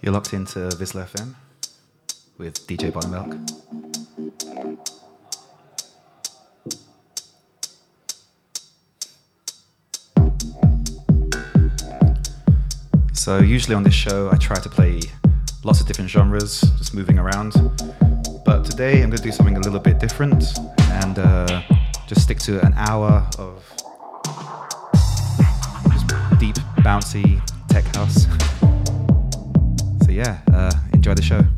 You're locked into VISLA FM with DJ Botermelk. So usually on this show, I try to play lots of different genres, just moving around. But today, I'm going to do something a little bit different and uh, just stick to an hour of bouncy tech house. So yeah, uh, enjoy the show.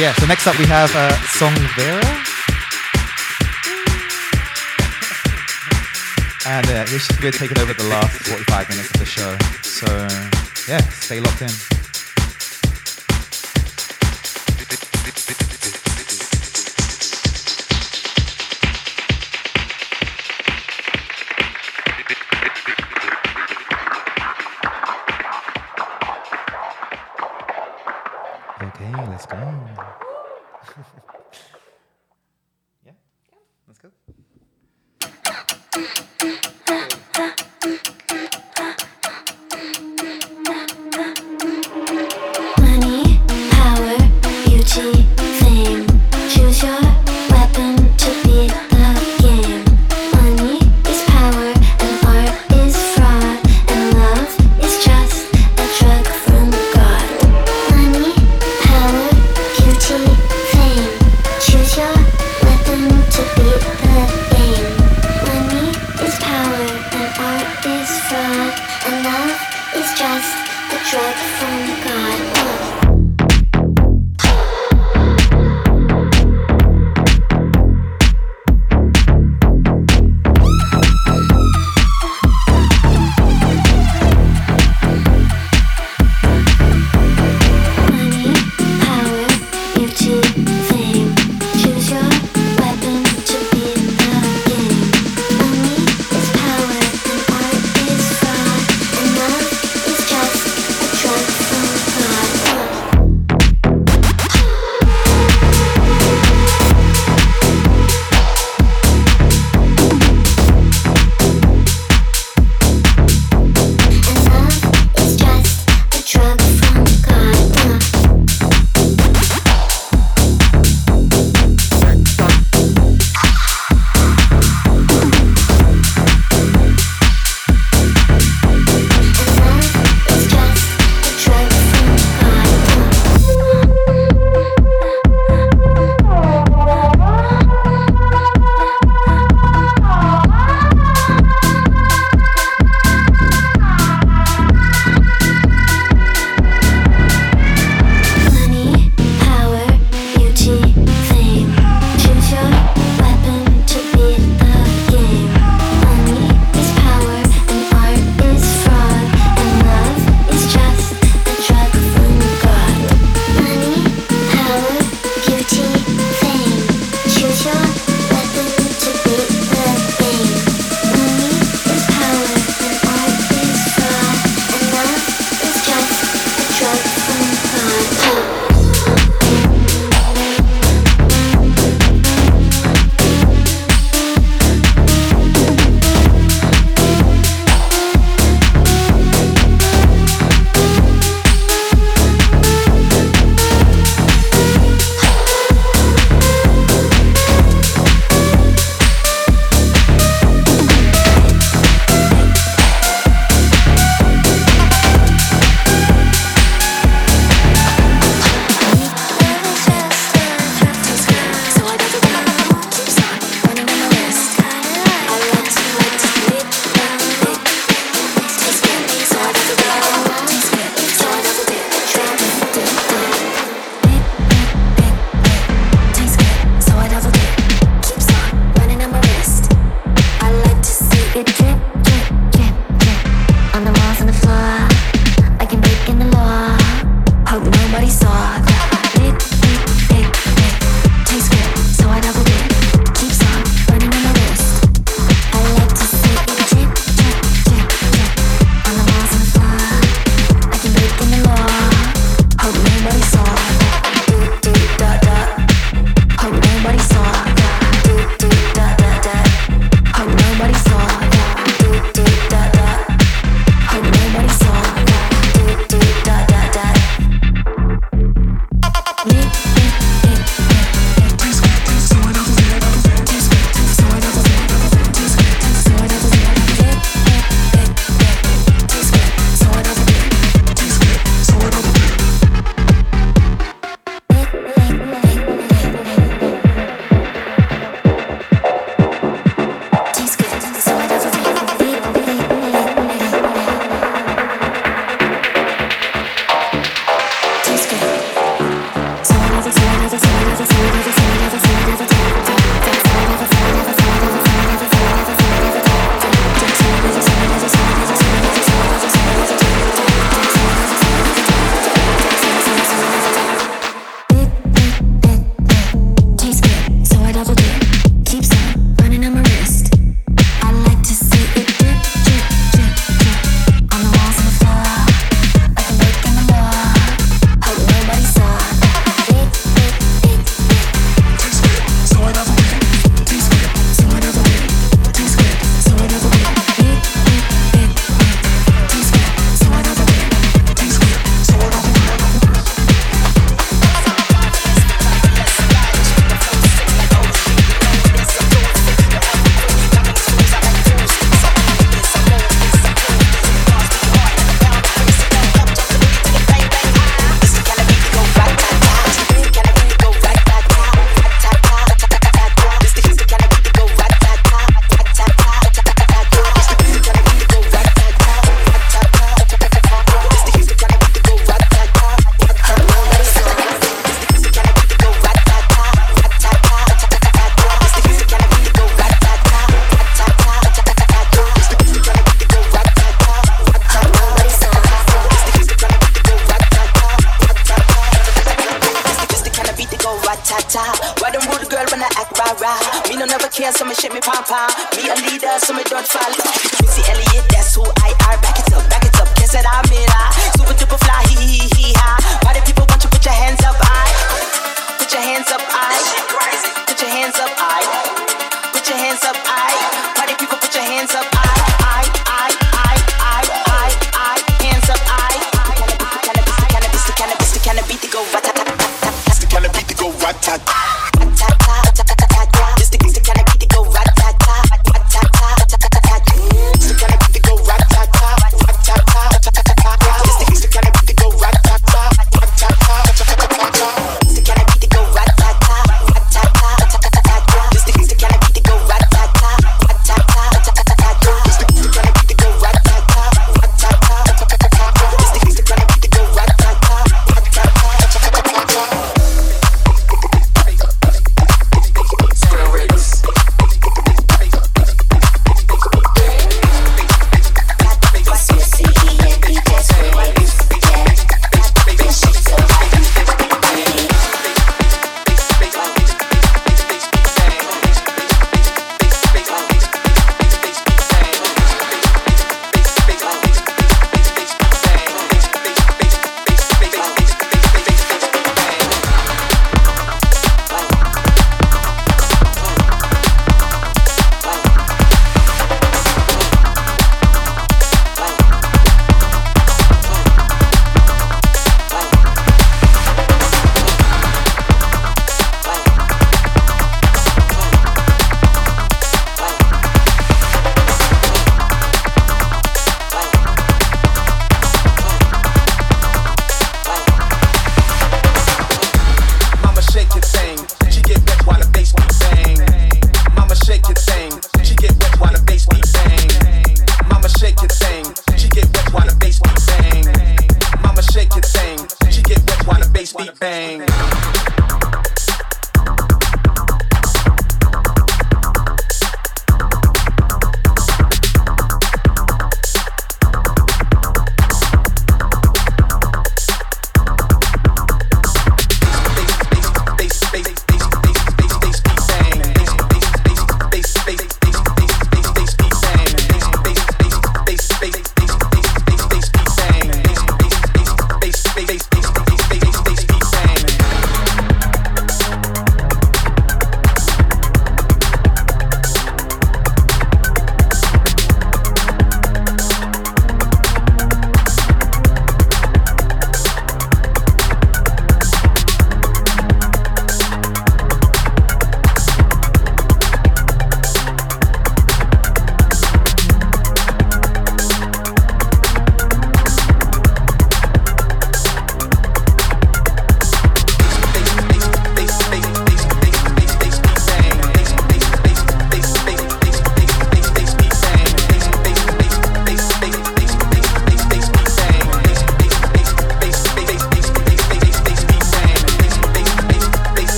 yeah, so next up we have uh, Song Vera. And uh, yeah, she's going to be taking over the last 45 minutes of the show. So, yeah, stay locked in.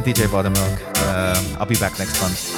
I'm DJ Bottom Um, I'll be back next month.